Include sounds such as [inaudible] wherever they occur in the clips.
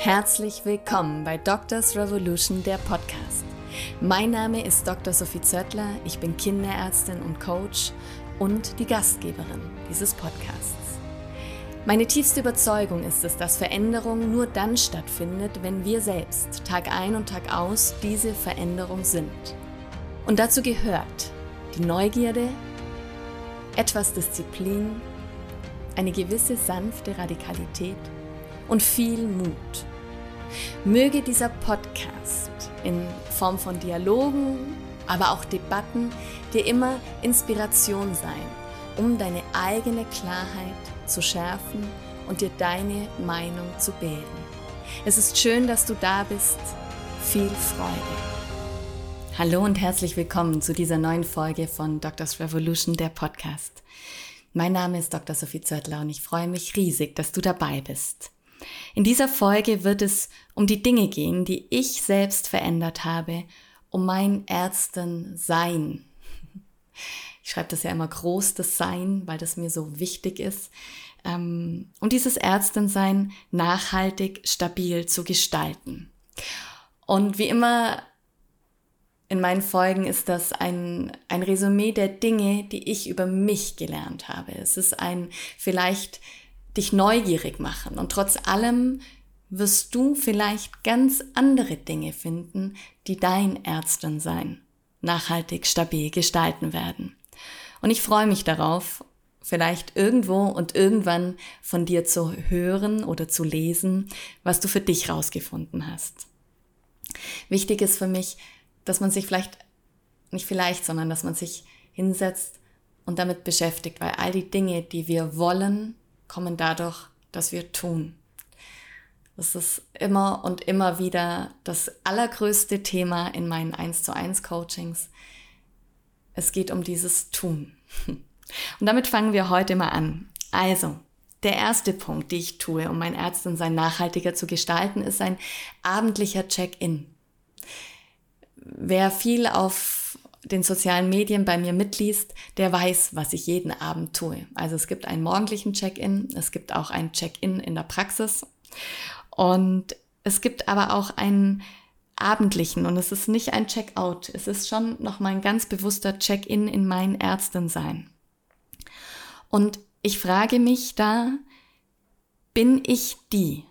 Herzlich willkommen bei Doctors Revolution, der Podcast. Mein Name ist Dr. Sophie Zöttler, ich bin Kinderärztin und Coach und die Gastgeberin dieses Podcasts. Meine tiefste Überzeugung ist es, dass Veränderung nur dann stattfindet, wenn wir selbst Tag ein und Tag aus diese Veränderung sind. Und dazu gehört die Neugierde, etwas Disziplin, eine gewisse sanfte Radikalität und viel Mut. Möge dieser Podcast in Form von Dialogen, aber auch Debatten dir immer Inspiration sein, um deine eigene Klarheit zu schärfen und dir deine Meinung zu bilden. Es ist schön, dass du da bist. Viel Freude. Hallo und herzlich willkommen zu dieser neuen Folge von Doctors Revolution, der Podcast. Mein Name ist Dr. Sophie Zöttler und ich freue mich riesig, dass du dabei bist. In dieser Folge wird es um die Dinge gehen, die ich selbst verändert habe, um mein Ärzten-Sein. Ich schreibe das ja immer groß, das Sein, weil das mir so wichtig ist, ähm, um dieses Ärztensein nachhaltig, stabil zu gestalten. Und wie immer in meinen Folgen ist das ein, ein Resümee der Dinge, die ich über mich gelernt habe. Es ist ein vielleicht dich neugierig machen. Und trotz allem wirst du vielleicht ganz andere Dinge finden, die dein Ärztin sein, nachhaltig stabil gestalten werden. Und ich freue mich darauf, vielleicht irgendwo und irgendwann von dir zu hören oder zu lesen, was du für dich rausgefunden hast. Wichtig ist für mich, dass man sich vielleicht, nicht vielleicht, sondern dass man sich hinsetzt und damit beschäftigt, weil all die Dinge, die wir wollen, kommen dadurch, dass wir tun. Das ist immer und immer wieder das allergrößte Thema in meinen 1 zu 1 Coachings. Es geht um dieses Tun. Und damit fangen wir heute mal an. Also, der erste Punkt, den ich tue, um mein Ärztin-Sein nachhaltiger zu gestalten, ist ein abendlicher Check-in. Wer viel auf den sozialen Medien bei mir mitliest, der weiß, was ich jeden Abend tue. Also es gibt einen morgendlichen Check-in, es gibt auch ein Check-in in der Praxis und es gibt aber auch einen abendlichen und es ist nicht ein Check-out, es ist schon noch mal ein ganz bewusster Check-in in mein Ärztensein. Und ich frage mich da, bin ich die,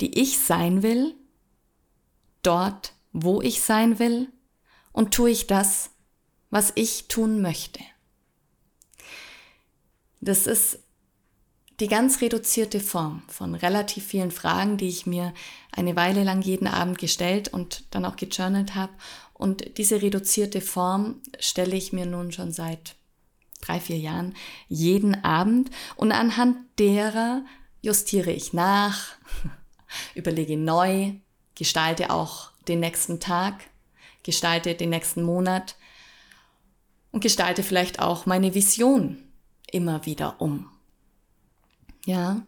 die ich sein will, dort, wo ich sein will? Und tue ich das, was ich tun möchte. Das ist die ganz reduzierte Form von relativ vielen Fragen, die ich mir eine Weile lang jeden Abend gestellt und dann auch gejournalt habe. Und diese reduzierte Form stelle ich mir nun schon seit drei, vier Jahren jeden Abend. Und anhand derer justiere ich nach, [laughs] überlege neu, gestalte auch den nächsten Tag, gestalte den nächsten Monat und gestalte vielleicht auch meine Vision immer wieder um. Ja?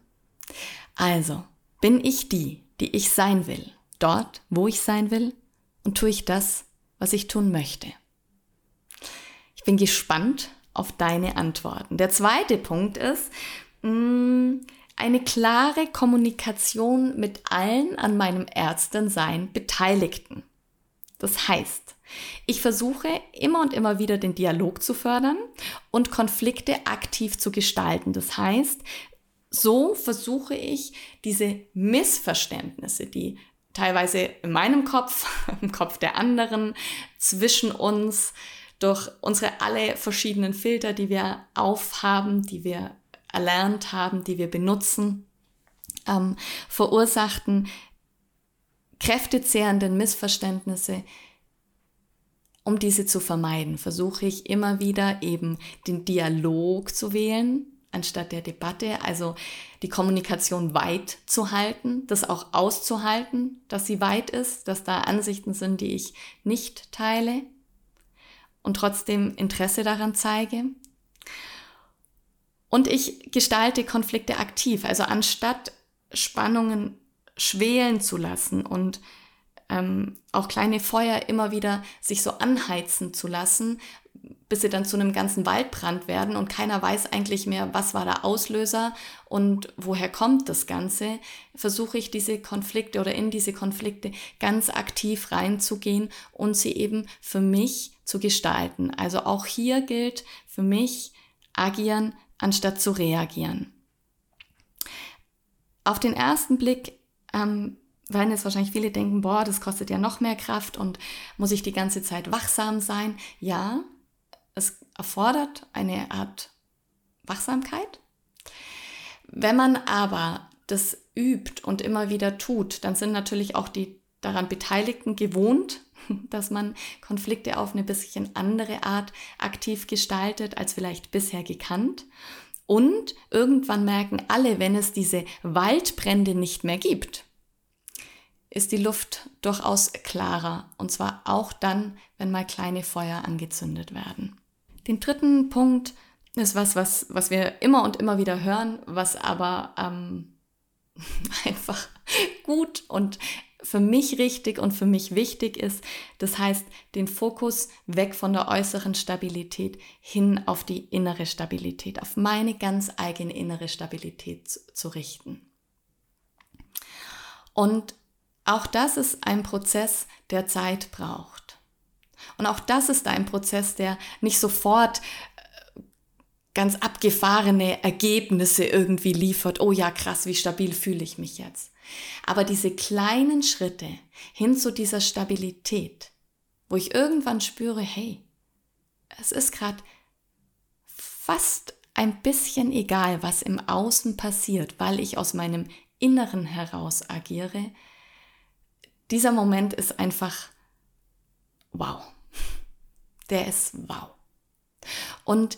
Also, bin ich die, die ich sein will, dort, wo ich sein will, und tue ich das, was ich tun möchte? Ich bin gespannt auf deine Antworten. Der zweite Punkt ist, mh, mm, eine klare Kommunikation mit allen an meinem Ärztensein Beteiligten. Das heißt, ich versuche immer und immer wieder den Dialog zu fördern und Konflikte aktiv zu gestalten. Das heißt, so versuche ich diese Missverständnisse, die teilweise in meinem Kopf, [laughs] im Kopf der anderen, zwischen uns, durch unsere alle verschiedenen Filter, die wir aufhaben, die wir erlernt haben, die wir benutzen, ähm, verursachten kräftezehrenden Missverständnisse um diese zu vermeiden, versuche ich immer wieder eben den Dialog zu wählen, anstatt der Debatte, also die Kommunikation weit zu halten, das auch auszuhalten, dass sie weit ist, dass da Ansichten sind, die ich nicht teile und trotzdem Interesse daran zeige. Und ich gestalte Konflikte aktiv, also anstatt Spannungen schwelen zu lassen und ähm, auch kleine Feuer immer wieder sich so anheizen zu lassen, bis sie dann zu einem ganzen Waldbrand werden und keiner weiß eigentlich mehr, was war der Auslöser und woher kommt das Ganze, versuche ich diese Konflikte oder in diese Konflikte ganz aktiv reinzugehen und sie eben für mich zu gestalten. Also auch hier gilt für mich agieren anstatt zu reagieren. Auf den ersten Blick ähm, werden jetzt wahrscheinlich viele denken, boah, das kostet ja noch mehr Kraft und muss ich die ganze Zeit wachsam sein? Ja, es erfordert eine Art Wachsamkeit. Wenn man aber das übt und immer wieder tut, dann sind natürlich auch die daran Beteiligten gewohnt, [laughs] dass man Konflikte auf eine bisschen andere Art aktiv gestaltet als vielleicht bisher gekannt. Und irgendwann merken alle, wenn es diese Waldbrände nicht mehr gibt, ist die Luft durchaus klarer. Und zwar auch dann, wenn mal kleine Feuer angezündet werden. Den dritten Punkt ist was, was, was wir immer und immer wieder hören, was aber ähm, [laughs] einfach gut und für mich richtig und für mich wichtig ist. Das heißt, den Fokus weg von der äußeren Stabilität hin auf die innere Stabilität, auf meine ganz eigene innere Stabilität zu, zu richten. Und auch das ist ein Prozess, der Zeit braucht. Und auch das ist ein Prozess, der nicht sofort äh, ganz abgefahrene Ergebnisse irgendwie liefert. Oh ja, krass, wie stabil fühle ich mich jetzt. Aber diese kleinen Schritte hin zu dieser Stabilität, wo ich irgendwann spüre, hey, es ist gerade fast ein bisschen egal, was im Außen passiert, weil ich aus meinem Inneren heraus agiere, dieser Moment ist einfach wow. [laughs] Der ist wow. Und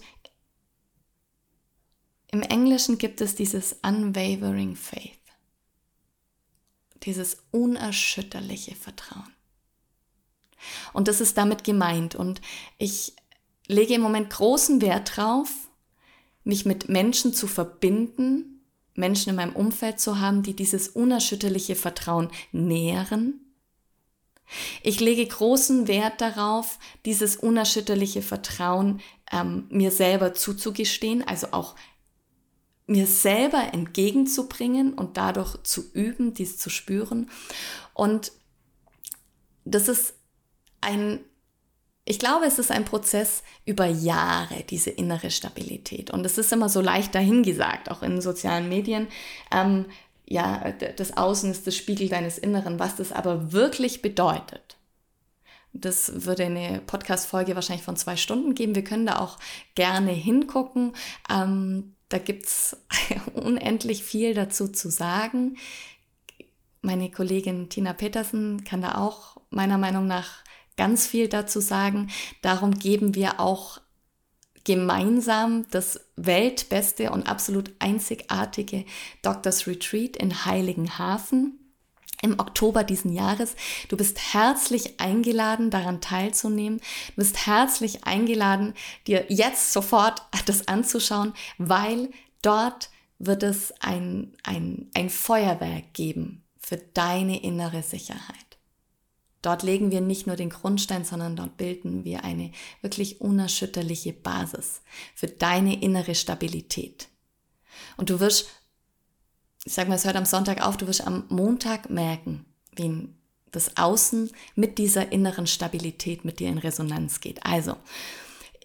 im Englischen gibt es dieses unwavering faith, dieses unerschütterliche Vertrauen. Und das ist damit gemeint. Und ich lege im Moment großen Wert drauf, mich mit Menschen zu verbinden, Menschen in meinem Umfeld zu haben, die dieses unerschütterliche Vertrauen nähren ich lege großen Wert darauf, dieses unerschütterliche Vertrauen ähm, mir selber zuzugestehen, also auch mir selber entgegenzubringen und dadurch zu üben, dies zu spüren. Und das ist ein, ich glaube, es ist ein Prozess über Jahre, diese innere Stabilität. Und es ist immer so leicht dahingesagt, auch in sozialen Medien. Ähm, ja, das Außen ist das Spiegel deines Inneren, was das aber wirklich bedeutet. Das würde eine Podcast-Folge wahrscheinlich von zwei Stunden geben. Wir können da auch gerne hingucken. Ähm, da gibt's [laughs] unendlich viel dazu zu sagen. Meine Kollegin Tina Petersen kann da auch meiner Meinung nach ganz viel dazu sagen. Darum geben wir auch gemeinsam das weltbeste und absolut einzigartige Doctors Retreat in Heiligenhafen im Oktober diesen Jahres. Du bist herzlich eingeladen, daran teilzunehmen. Du bist herzlich eingeladen, dir jetzt sofort das anzuschauen, weil dort wird es ein, ein, ein Feuerwerk geben für deine innere Sicherheit. Dort legen wir nicht nur den Grundstein, sondern dort bilden wir eine wirklich unerschütterliche Basis für deine innere Stabilität. Und du wirst, ich sag mal, es hört am Sonntag auf, du wirst am Montag merken, wie das Außen mit dieser inneren Stabilität mit dir in Resonanz geht. Also,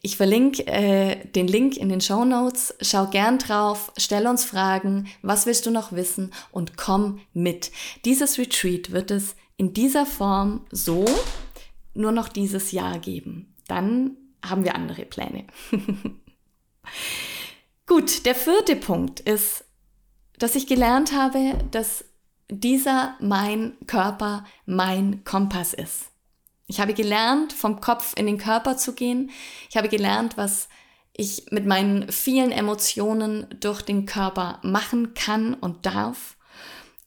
ich verlinke äh, den Link in den Show Notes. Schau gern drauf, stell uns Fragen, was willst du noch wissen und komm mit. Dieses Retreat wird es in dieser Form so nur noch dieses Jahr geben. Dann haben wir andere Pläne. [laughs] Gut, der vierte Punkt ist, dass ich gelernt habe, dass dieser mein Körper mein Kompass ist. Ich habe gelernt, vom Kopf in den Körper zu gehen. Ich habe gelernt, was ich mit meinen vielen Emotionen durch den Körper machen kann und darf.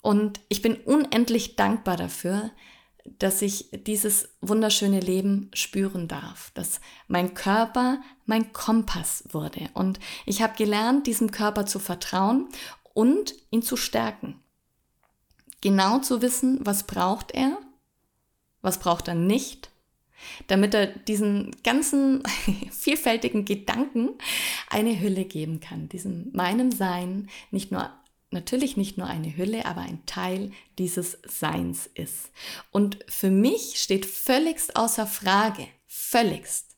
Und ich bin unendlich dankbar dafür, dass ich dieses wunderschöne Leben spüren darf, dass mein Körper mein Kompass wurde. Und ich habe gelernt, diesem Körper zu vertrauen und ihn zu stärken. Genau zu wissen, was braucht er Was braucht er nicht? Damit er diesen ganzen [laughs] vielfältigen Gedanken eine Hülle geben kann, diesem meinem Sein nicht nur natürlich nicht nur eine Hülle, aber ein Teil dieses Seins ist. Und für mich steht völligst außer Frage, völligst,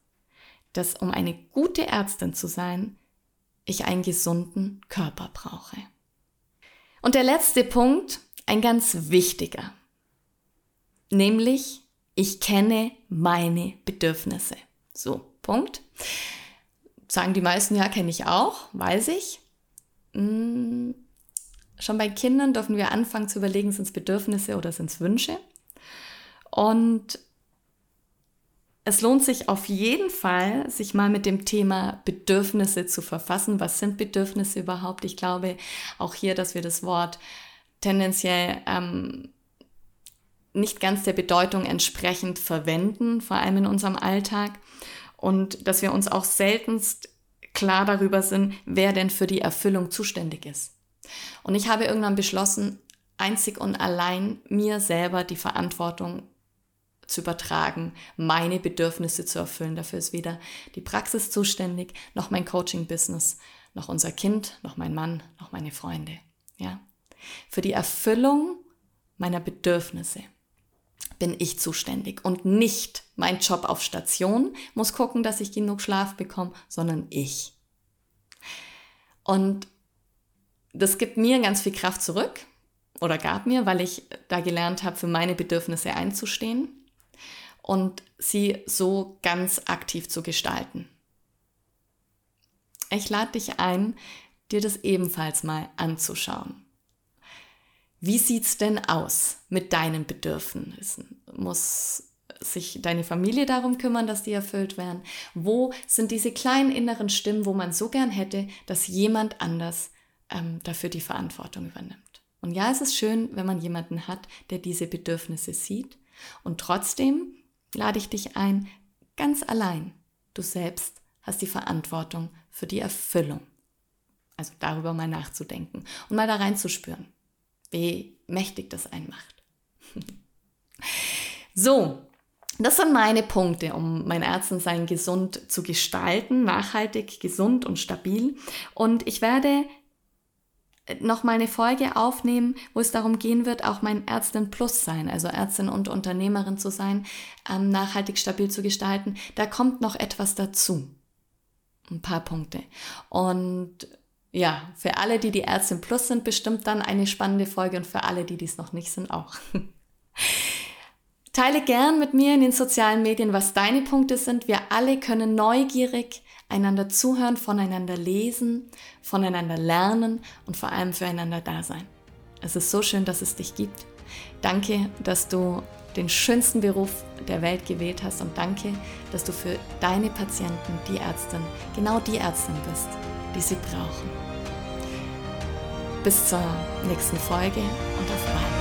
dass um eine gute Ärztin zu sein, ich einen gesunden Körper brauche. Und der letzte Punkt, ein ganz wichtiger, nämlich ich kenne meine Bedürfnisse. So, Punkt. Sagen die meisten, ja, kenne ich auch, weiß ich. Schon bei Kindern dürfen wir anfangen zu überlegen, sind es Bedürfnisse oder sind es Wünsche. Und es lohnt sich auf jeden Fall, sich mal mit dem Thema Bedürfnisse zu verfassen. Was sind Bedürfnisse überhaupt? Ich glaube auch hier, dass wir das Wort tendenziell ähm, nicht ganz der Bedeutung entsprechend verwenden, vor allem in unserem Alltag. Und dass wir uns auch seltenst klar darüber sind, wer denn für die Erfüllung zuständig ist. Und ich habe irgendwann beschlossen, einzig und allein mir selber die Verantwortung zu übertragen, meine Bedürfnisse zu erfüllen. Dafür ist weder die Praxis zuständig, noch mein Coaching-Business, noch unser Kind, noch mein Mann, noch meine Freunde. Ja? Für die Erfüllung meiner Bedürfnisse bin ich zuständig und nicht mein Job auf Station muss gucken, dass ich genug Schlaf bekomme, sondern ich. Und das gibt mir ganz viel Kraft zurück oder gab mir, weil ich da gelernt habe, für meine Bedürfnisse einzustehen und sie so ganz aktiv zu gestalten. Ich lade dich ein, dir das ebenfalls mal anzuschauen. Wie sieht's denn aus mit deinen Bedürfnissen? Muss sich deine Familie darum kümmern, dass die erfüllt werden? Wo sind diese kleinen inneren Stimmen, wo man so gern hätte, dass jemand anders ähm, dafür die Verantwortung übernimmt? Und ja, es ist schön, wenn man jemanden hat, der diese Bedürfnisse sieht. Und trotzdem lade ich dich ein, ganz allein, du selbst hast die Verantwortung für die Erfüllung. Also darüber mal nachzudenken und mal da reinzuspüren, wie mächtig das einen macht. [laughs] so, das sind meine Punkte, um mein Ärztensein gesund zu gestalten, nachhaltig, gesund und stabil. Und ich werde noch mal eine Folge aufnehmen, wo es darum gehen wird, auch mein Ärztin Plus sein, also Ärztin und Unternehmerin zu sein, ähm, nachhaltig stabil zu gestalten. Da kommt noch etwas dazu. Ein paar Punkte. Und ja, für alle, die die Ärztin Plus sind, bestimmt dann eine spannende Folge und für alle, die dies noch nicht sind, auch. [laughs] Teile gern mit mir in den sozialen Medien, was deine Punkte sind. Wir alle können neugierig einander zuhören, voneinander lesen, voneinander lernen und vor allem füreinander da sein. Es ist so schön, dass es dich gibt. Danke, dass du den schönsten Beruf der Welt gewählt hast und danke, dass du für deine Patienten die Ärztin, genau die Ärztin bist, die sie brauchen. Bis zur nächsten Folge und auf bald.